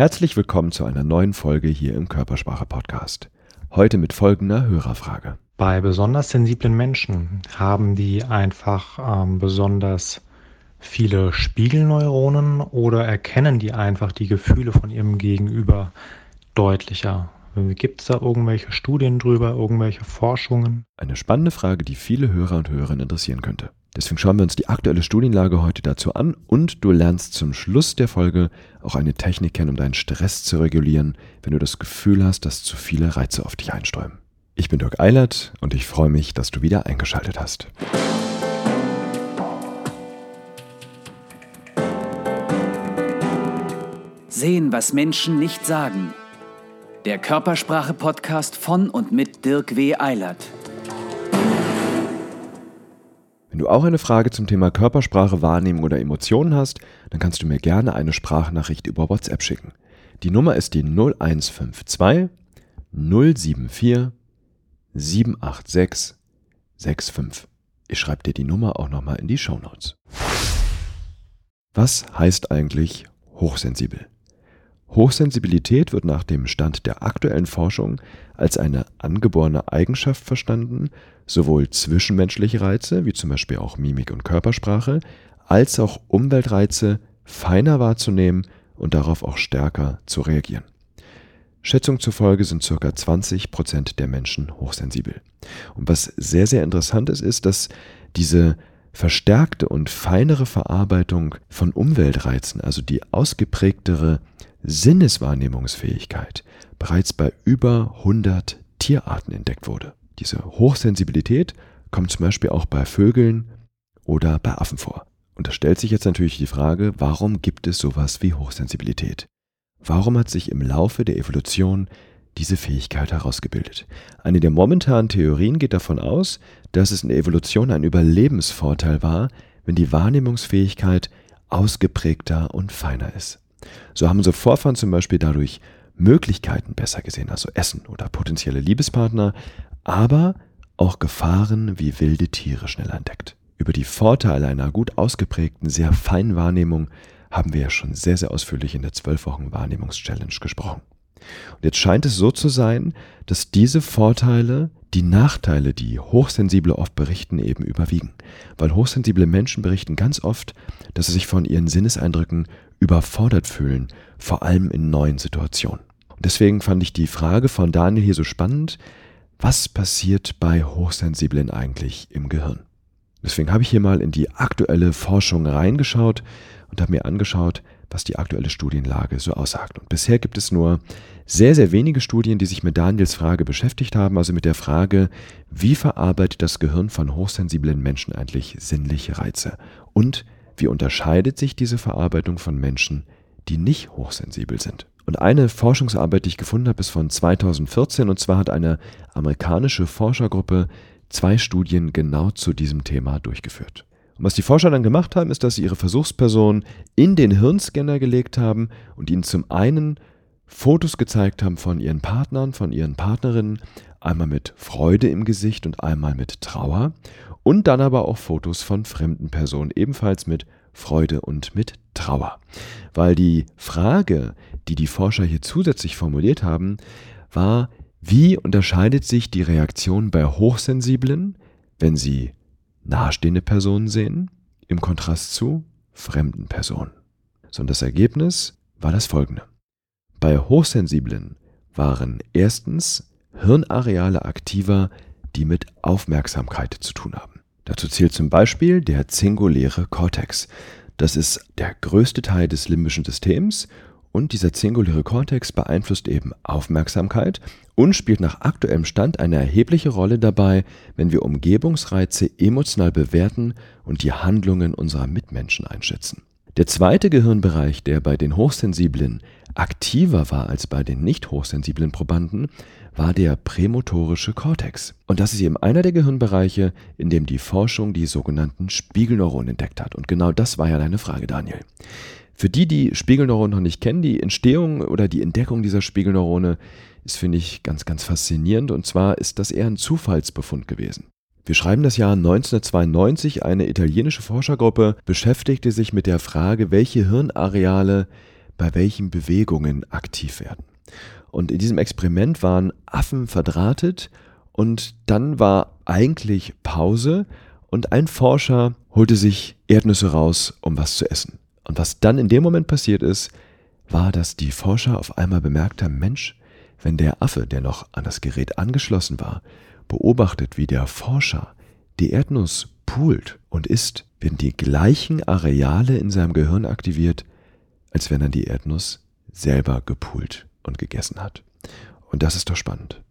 Herzlich willkommen zu einer neuen Folge hier im Körpersprache Podcast. Heute mit folgender Hörerfrage. Bei besonders sensiblen Menschen haben die einfach ähm, besonders viele Spiegelneuronen oder erkennen die einfach die Gefühle von ihrem Gegenüber deutlicher? Gibt es da irgendwelche Studien drüber, irgendwelche Forschungen? Eine spannende Frage, die viele Hörer und Hörerinnen interessieren könnte. Deswegen schauen wir uns die aktuelle Studienlage heute dazu an und du lernst zum Schluss der Folge auch eine Technik kennen, um deinen Stress zu regulieren, wenn du das Gefühl hast, dass zu viele Reize auf dich einströmen. Ich bin Dirk Eilert und ich freue mich, dass du wieder eingeschaltet hast. Sehen, was Menschen nicht sagen. Der Körpersprache-Podcast von und mit Dirk W. Eilert. Du auch eine Frage zum Thema Körpersprache, Wahrnehmung oder Emotionen hast, dann kannst du mir gerne eine Sprachnachricht über WhatsApp schicken. Die Nummer ist die 0152 074 786 65. Ich schreibe dir die Nummer auch nochmal in die Show Notes. Was heißt eigentlich hochsensibel? Hochsensibilität wird nach dem Stand der aktuellen Forschung als eine angeborene Eigenschaft verstanden, sowohl zwischenmenschliche Reize, wie zum Beispiel auch Mimik und Körpersprache, als auch Umweltreize feiner wahrzunehmen und darauf auch stärker zu reagieren. Schätzung zufolge sind ca. 20 Prozent der Menschen hochsensibel. Und was sehr, sehr interessant ist, ist, dass diese verstärkte und feinere Verarbeitung von Umweltreizen, also die ausgeprägtere Sinneswahrnehmungsfähigkeit bereits bei über 100 Tierarten entdeckt wurde. Diese Hochsensibilität kommt zum Beispiel auch bei Vögeln oder bei Affen vor. Und da stellt sich jetzt natürlich die Frage, warum gibt es sowas wie Hochsensibilität? Warum hat sich im Laufe der Evolution diese Fähigkeit herausgebildet? Eine der momentanen Theorien geht davon aus, dass es in der Evolution ein Überlebensvorteil war, wenn die Wahrnehmungsfähigkeit ausgeprägter und feiner ist. So haben unsere Vorfahren zum Beispiel dadurch Möglichkeiten besser gesehen, also Essen oder potenzielle Liebespartner, aber auch Gefahren wie wilde Tiere schneller entdeckt. Über die Vorteile einer gut ausgeprägten, sehr feinen Wahrnehmung haben wir ja schon sehr, sehr ausführlich in der 12 Wochen Wahrnehmungs-Challenge gesprochen. Und jetzt scheint es so zu sein, dass diese Vorteile die Nachteile, die Hochsensible oft berichten, eben überwiegen. Weil hochsensible Menschen berichten ganz oft, dass sie sich von ihren Sinneseindrücken überfordert fühlen, vor allem in neuen Situationen. Und deswegen fand ich die Frage von Daniel hier so spannend, was passiert bei Hochsensiblen eigentlich im Gehirn? Deswegen habe ich hier mal in die aktuelle Forschung reingeschaut und habe mir angeschaut, was die aktuelle Studienlage so aussagt. Und bisher gibt es nur sehr, sehr wenige Studien, die sich mit Daniels Frage beschäftigt haben, also mit der Frage, wie verarbeitet das Gehirn von hochsensiblen Menschen eigentlich sinnliche Reize? Und wie unterscheidet sich diese Verarbeitung von Menschen, die nicht hochsensibel sind? Und eine Forschungsarbeit, die ich gefunden habe, ist von 2014 und zwar hat eine amerikanische Forschergruppe zwei Studien genau zu diesem Thema durchgeführt. Und was die Forscher dann gemacht haben, ist, dass sie ihre Versuchspersonen in den Hirnscanner gelegt haben und ihnen zum einen Fotos gezeigt haben von ihren Partnern, von ihren Partnerinnen, einmal mit Freude im Gesicht und einmal mit Trauer und dann aber auch Fotos von fremden Personen, ebenfalls mit Freude und mit Trauer. Weil die Frage, die die Forscher hier zusätzlich formuliert haben, war, wie unterscheidet sich die Reaktion bei Hochsensiblen, wenn sie nahestehende Personen sehen, im Kontrast zu fremden Personen. So, und das Ergebnis war das folgende. Bei Hochsensiblen waren erstens Hirnareale aktiver, die mit Aufmerksamkeit zu tun haben. Dazu zählt zum Beispiel der zinguläre Kortex. Das ist der größte Teil des limbischen Systems und dieser zinguläre Kortex beeinflusst eben Aufmerksamkeit und spielt nach aktuellem Stand eine erhebliche Rolle dabei, wenn wir Umgebungsreize emotional bewerten und die Handlungen unserer Mitmenschen einschätzen. Der zweite Gehirnbereich, der bei den Hochsensiblen aktiver war als bei den nicht hochsensiblen Probanden, war der prämotorische Kortex. Und das ist eben einer der Gehirnbereiche, in dem die Forschung die sogenannten Spiegelneuronen entdeckt hat. Und genau das war ja deine Frage, Daniel. Für die, die Spiegelneurone noch nicht kennen, die Entstehung oder die Entdeckung dieser Spiegelneurone ist, finde ich, ganz, ganz faszinierend. Und zwar ist das eher ein Zufallsbefund gewesen. Wir schreiben das Jahr 1992. Eine italienische Forschergruppe beschäftigte sich mit der Frage, welche Hirnareale bei welchen Bewegungen aktiv werden. Und in diesem Experiment waren Affen verdrahtet und dann war eigentlich Pause und ein Forscher holte sich Erdnüsse raus, um was zu essen. Und was dann in dem Moment passiert ist, war, dass die Forscher auf einmal bemerkt haben, Mensch, wenn der Affe, der noch an das Gerät angeschlossen war, beobachtet, wie der Forscher die Erdnuss poolt und isst, werden die gleichen Areale in seinem Gehirn aktiviert, als wenn er die Erdnuss selber gepoolt und gegessen hat. Und das ist doch spannend.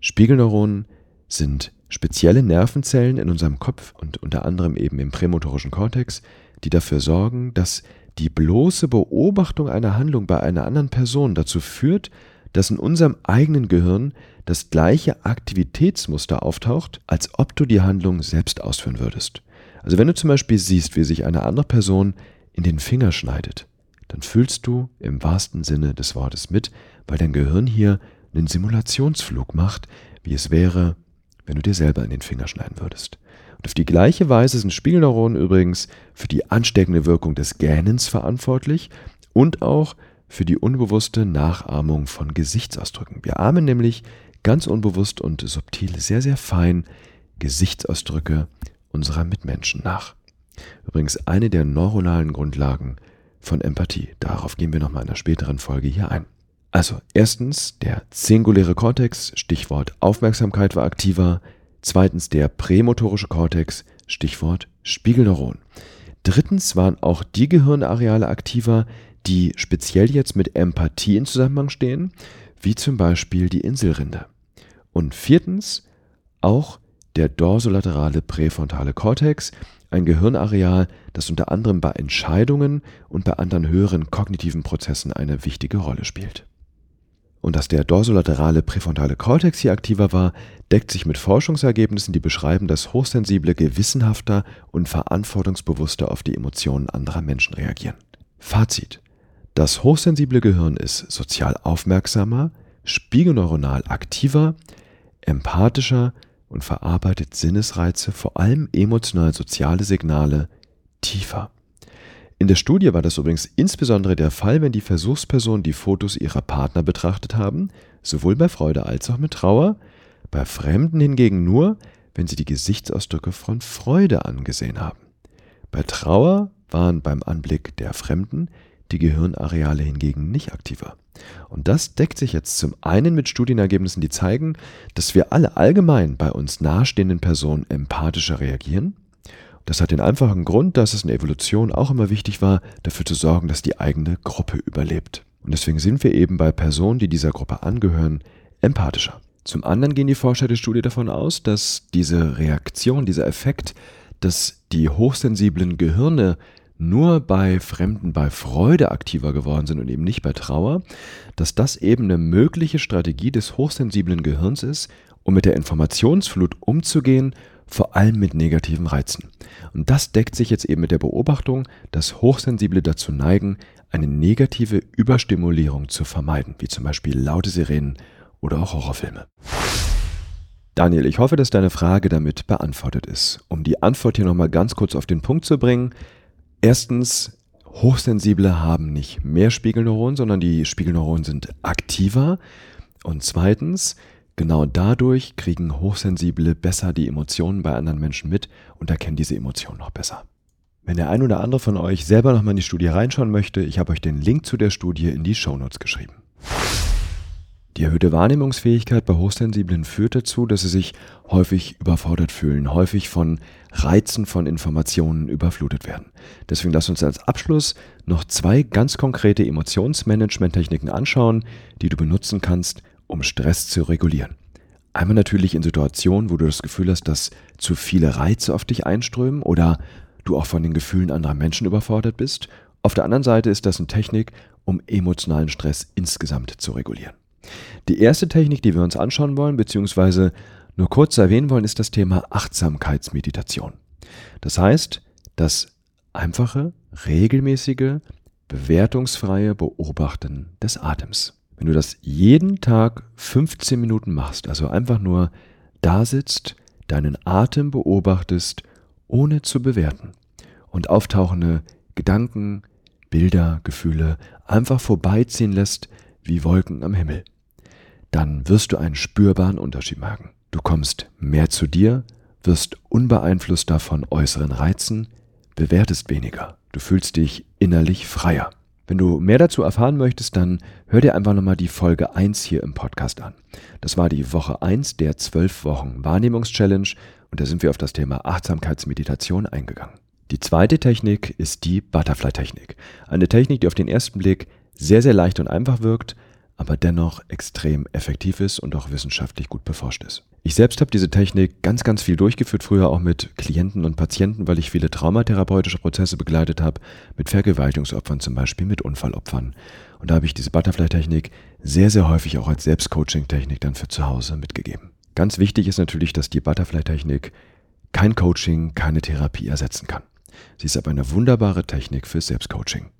Spiegelneuronen sind spezielle Nervenzellen in unserem Kopf und unter anderem eben im prämotorischen Kortex, die dafür sorgen, dass die bloße Beobachtung einer Handlung bei einer anderen Person dazu führt, dass in unserem eigenen Gehirn das gleiche Aktivitätsmuster auftaucht, als ob du die Handlung selbst ausführen würdest. Also wenn du zum Beispiel siehst, wie sich eine andere Person in den Finger schneidet, dann fühlst du im wahrsten Sinne des Wortes mit, weil dein Gehirn hier einen Simulationsflug macht, wie es wäre, wenn du dir selber in den Finger schneiden würdest. Und auf die gleiche Weise sind Spiegelneuronen übrigens für die ansteckende Wirkung des Gähnens verantwortlich und auch für die unbewusste Nachahmung von Gesichtsausdrücken. Wir ahmen nämlich ganz unbewusst und subtil sehr, sehr fein Gesichtsausdrücke unserer Mitmenschen nach. Übrigens eine der neuronalen Grundlagen von Empathie. Darauf gehen wir nochmal in einer späteren Folge hier ein. Also, erstens, der singuläre Kortex, Stichwort Aufmerksamkeit war aktiver. Zweitens, der prämotorische Kortex, Stichwort Spiegelneuron. Drittens waren auch die Gehirnareale aktiver, die speziell jetzt mit Empathie in Zusammenhang stehen, wie zum Beispiel die Inselrinde. Und viertens auch der dorsolaterale präfrontale Kortex, ein Gehirnareal, das unter anderem bei Entscheidungen und bei anderen höheren kognitiven Prozessen eine wichtige Rolle spielt. Und dass der dorsolaterale präfrontale Kortex hier aktiver war, deckt sich mit Forschungsergebnissen, die beschreiben, dass Hochsensible gewissenhafter und verantwortungsbewusster auf die Emotionen anderer Menschen reagieren. Fazit. Das hochsensible Gehirn ist sozial aufmerksamer, spiegelneuronal aktiver, empathischer und verarbeitet Sinnesreize, vor allem emotional-soziale Signale, tiefer. In der Studie war das übrigens insbesondere der Fall, wenn die Versuchspersonen die Fotos ihrer Partner betrachtet haben, sowohl bei Freude als auch mit Trauer, bei Fremden hingegen nur, wenn sie die Gesichtsausdrücke von Freude angesehen haben. Bei Trauer waren beim Anblick der Fremden die Gehirnareale hingegen nicht aktiver. Und das deckt sich jetzt zum einen mit Studienergebnissen, die zeigen, dass wir alle allgemein bei uns nahestehenden Personen empathischer reagieren. Das hat den einfachen Grund, dass es in der Evolution auch immer wichtig war, dafür zu sorgen, dass die eigene Gruppe überlebt. Und deswegen sind wir eben bei Personen, die dieser Gruppe angehören, empathischer. Zum anderen gehen die Forscher der Studie davon aus, dass diese Reaktion, dieser Effekt, dass die hochsensiblen Gehirne nur bei Fremden bei Freude aktiver geworden sind und eben nicht bei Trauer, dass das eben eine mögliche Strategie des hochsensiblen Gehirns ist, um mit der Informationsflut umzugehen, vor allem mit negativen Reizen. Und das deckt sich jetzt eben mit der Beobachtung, dass Hochsensible dazu neigen, eine negative Überstimulierung zu vermeiden, wie zum Beispiel laute Sirenen oder auch Horrorfilme. Daniel, ich hoffe, dass deine Frage damit beantwortet ist. Um die Antwort hier nochmal ganz kurz auf den Punkt zu bringen, Erstens, Hochsensible haben nicht mehr Spiegelneuronen, sondern die Spiegelneuronen sind aktiver. Und zweitens, genau dadurch kriegen Hochsensible besser die Emotionen bei anderen Menschen mit und erkennen diese Emotionen noch besser. Wenn der ein oder andere von euch selber nochmal in die Studie reinschauen möchte, ich habe euch den Link zu der Studie in die Shownotes geschrieben. Die erhöhte Wahrnehmungsfähigkeit bei Hochsensiblen führt dazu, dass sie sich häufig überfordert fühlen, häufig von Reizen von Informationen überflutet werden. Deswegen lass uns als Abschluss noch zwei ganz konkrete Emotionsmanagement-Techniken anschauen, die du benutzen kannst, um Stress zu regulieren. Einmal natürlich in Situationen, wo du das Gefühl hast, dass zu viele Reize auf dich einströmen oder du auch von den Gefühlen anderer Menschen überfordert bist. Auf der anderen Seite ist das eine Technik, um emotionalen Stress insgesamt zu regulieren. Die erste Technik, die wir uns anschauen wollen, beziehungsweise nur kurz erwähnen wollen, ist das Thema Achtsamkeitsmeditation. Das heißt, das einfache, regelmäßige, bewertungsfreie Beobachten des Atems. Wenn du das jeden Tag 15 Minuten machst, also einfach nur da sitzt, deinen Atem beobachtest, ohne zu bewerten und auftauchende Gedanken, Bilder, Gefühle einfach vorbeiziehen lässt wie Wolken am Himmel. Dann wirst du einen spürbaren Unterschied merken. Du kommst mehr zu dir, wirst unbeeinflusster von äußeren Reizen, bewertest weniger. Du fühlst dich innerlich freier. Wenn du mehr dazu erfahren möchtest, dann hör dir einfach nochmal die Folge 1 hier im Podcast an. Das war die Woche 1 der 12 Wochen Wahrnehmungschallenge und da sind wir auf das Thema Achtsamkeitsmeditation eingegangen. Die zweite Technik ist die Butterfly-Technik. Eine Technik, die auf den ersten Blick sehr, sehr leicht und einfach wirkt, aber dennoch extrem effektiv ist und auch wissenschaftlich gut beforscht ist. Ich selbst habe diese Technik ganz, ganz viel durchgeführt, früher auch mit Klienten und Patienten, weil ich viele traumatherapeutische Prozesse begleitet habe, mit Vergewaltigungsopfern zum Beispiel, mit Unfallopfern. Und da habe ich diese Butterfly-Technik sehr, sehr häufig auch als Selbstcoaching-Technik dann für zu Hause mitgegeben. Ganz wichtig ist natürlich, dass die Butterfly-Technik kein Coaching, keine Therapie ersetzen kann. Sie ist aber eine wunderbare Technik für Selbstcoaching.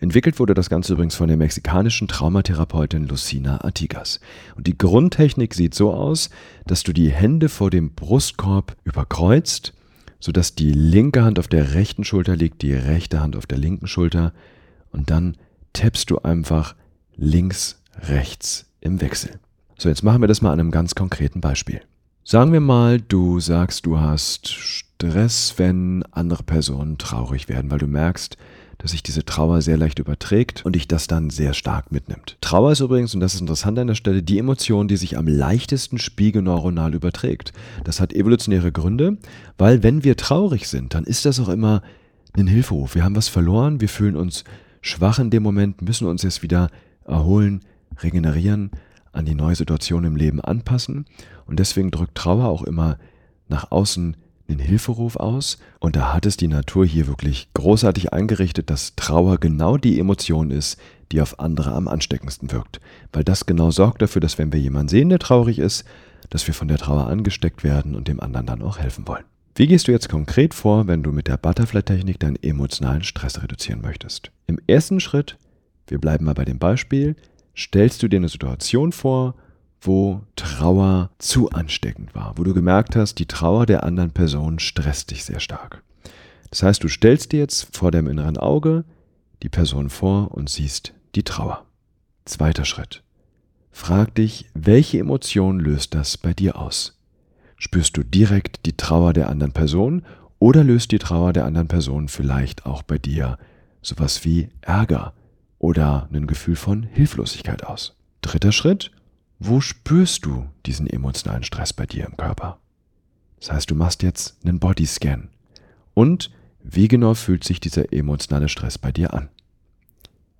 Entwickelt wurde das Ganze übrigens von der mexikanischen Traumatherapeutin Lucina Artigas. Und die Grundtechnik sieht so aus, dass du die Hände vor dem Brustkorb überkreuzt, sodass die linke Hand auf der rechten Schulter liegt, die rechte Hand auf der linken Schulter und dann tappst du einfach links, rechts im Wechsel. So, jetzt machen wir das mal an einem ganz konkreten Beispiel. Sagen wir mal, du sagst, du hast Stress, wenn andere Personen traurig werden, weil du merkst, dass sich diese Trauer sehr leicht überträgt und dich das dann sehr stark mitnimmt. Trauer ist übrigens, und das ist interessant an der Stelle, die Emotion, die sich am leichtesten spiegelneuronal überträgt. Das hat evolutionäre Gründe, weil wenn wir traurig sind, dann ist das auch immer ein Hilferuf. Wir haben was verloren, wir fühlen uns schwach in dem Moment, müssen uns jetzt wieder erholen, regenerieren, an die neue Situation im Leben anpassen. Und deswegen drückt Trauer auch immer nach außen einen Hilferuf aus und da hat es die Natur hier wirklich großartig eingerichtet, dass Trauer genau die Emotion ist, die auf andere am ansteckendsten wirkt. Weil das genau sorgt dafür, dass wenn wir jemanden sehen, der traurig ist, dass wir von der Trauer angesteckt werden und dem anderen dann auch helfen wollen. Wie gehst du jetzt konkret vor, wenn du mit der Butterfly-Technik deinen emotionalen Stress reduzieren möchtest? Im ersten Schritt, wir bleiben mal bei dem Beispiel, stellst du dir eine Situation vor, wo Trauer zu ansteckend war, wo du gemerkt hast, die Trauer der anderen Person stresst dich sehr stark. Das heißt, du stellst dir jetzt vor deinem inneren Auge die Person vor und siehst die Trauer. Zweiter Schritt. Frag dich, welche Emotion löst das bei dir aus? Spürst du direkt die Trauer der anderen Person oder löst die Trauer der anderen Person vielleicht auch bei dir sowas wie Ärger oder ein Gefühl von Hilflosigkeit aus? Dritter Schritt. Wo spürst du diesen emotionalen Stress bei dir im Körper? Das heißt, du machst jetzt einen Bodyscan. Und wie genau fühlt sich dieser emotionale Stress bei dir an?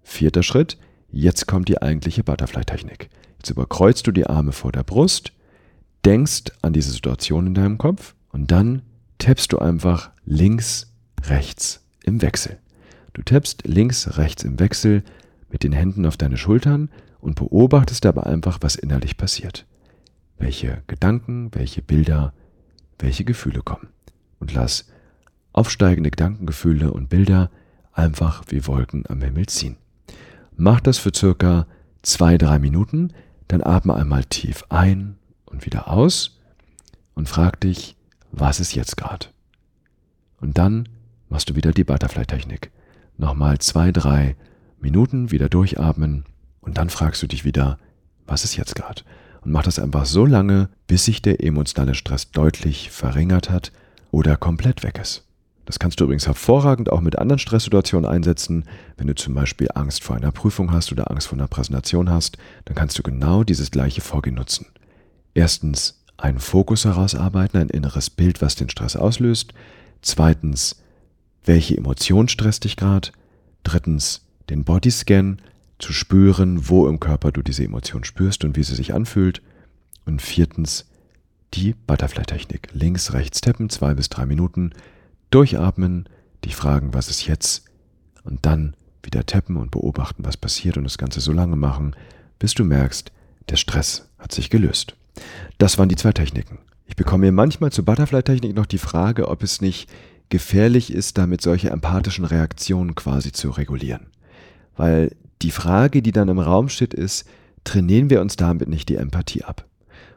Vierter Schritt, jetzt kommt die eigentliche Butterfly-Technik. Jetzt überkreuzt du die Arme vor der Brust, denkst an diese Situation in deinem Kopf und dann tappst du einfach links, rechts im Wechsel. Du tappst links, rechts im Wechsel mit den Händen auf deine Schultern und beobachtest dabei einfach, was innerlich passiert. Welche Gedanken, welche Bilder, welche Gefühle kommen. Und lass aufsteigende Gedankengefühle und Bilder einfach wie Wolken am Himmel ziehen. Mach das für circa zwei, drei Minuten, dann atme einmal tief ein und wieder aus und frag dich, was ist jetzt gerade? Und dann machst du wieder die Butterfly-Technik. Nochmal zwei, drei Minuten wieder durchatmen und dann fragst du dich wieder, was ist jetzt gerade? Und mach das einfach so lange, bis sich der emotionale Stress deutlich verringert hat oder komplett weg ist. Das kannst du übrigens hervorragend auch mit anderen Stresssituationen einsetzen. Wenn du zum Beispiel Angst vor einer Prüfung hast oder Angst vor einer Präsentation hast, dann kannst du genau dieses gleiche Vorgehen nutzen. Erstens einen Fokus herausarbeiten, ein inneres Bild, was den Stress auslöst. Zweitens, welche Emotion stresst dich gerade? Drittens, den Bodyscan, zu spüren, wo im Körper du diese Emotion spürst und wie sie sich anfühlt. Und viertens die Butterfly-Technik. Links, rechts tappen, zwei bis drei Minuten, durchatmen, dich fragen, was ist jetzt, und dann wieder tappen und beobachten, was passiert und das Ganze so lange machen, bis du merkst, der Stress hat sich gelöst. Das waren die zwei Techniken. Ich bekomme mir manchmal zur Butterfly-Technik noch die Frage, ob es nicht gefährlich ist, damit solche empathischen Reaktionen quasi zu regulieren. Weil die Frage, die dann im Raum steht, ist, trainieren wir uns damit nicht die Empathie ab?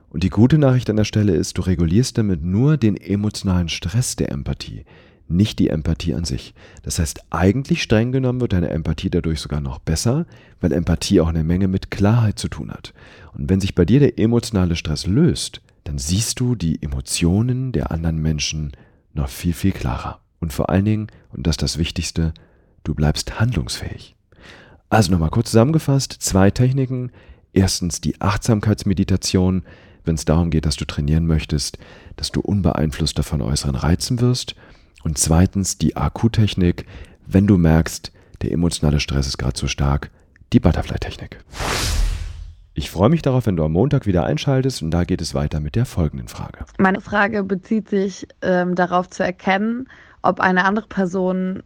Und die gute Nachricht an der Stelle ist, du regulierst damit nur den emotionalen Stress der Empathie, nicht die Empathie an sich. Das heißt, eigentlich streng genommen wird deine Empathie dadurch sogar noch besser, weil Empathie auch eine Menge mit Klarheit zu tun hat. Und wenn sich bei dir der emotionale Stress löst, dann siehst du die Emotionen der anderen Menschen noch viel, viel klarer. Und vor allen Dingen, und das ist das Wichtigste, du bleibst handlungsfähig. Also nochmal kurz zusammengefasst, zwei Techniken. Erstens die Achtsamkeitsmeditation, wenn es darum geht, dass du trainieren möchtest, dass du unbeeinflusster von äußeren Reizen wirst. Und zweitens die Akkutechnik, wenn du merkst, der emotionale Stress ist gerade zu stark, die Butterfly-Technik. Ich freue mich darauf, wenn du am Montag wieder einschaltest und da geht es weiter mit der folgenden Frage. Meine Frage bezieht sich ähm, darauf zu erkennen, ob eine andere Person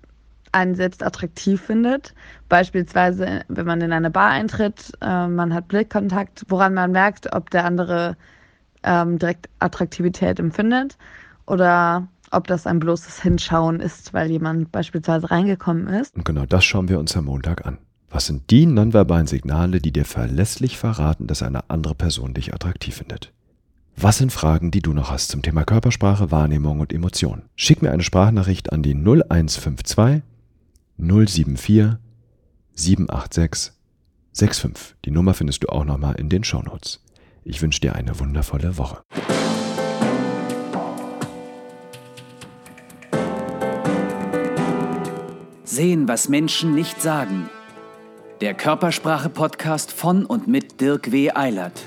einen selbst attraktiv findet. Beispielsweise, wenn man in eine Bar eintritt, äh, man hat Blickkontakt, woran man merkt, ob der andere ähm, direkt Attraktivität empfindet oder ob das ein bloßes Hinschauen ist, weil jemand beispielsweise reingekommen ist. Und genau das schauen wir uns am Montag an. Was sind die nonverbalen Signale, die dir verlässlich verraten, dass eine andere Person dich attraktiv findet? Was sind Fragen, die du noch hast zum Thema Körpersprache, Wahrnehmung und Emotionen? Schick mir eine Sprachnachricht an die 0152 074 786 65. Die Nummer findest du auch nochmal in den Shownotes. Ich wünsche dir eine wundervolle Woche. Sehen, was Menschen nicht sagen. Der Körpersprache-Podcast von und mit Dirk W. Eilert.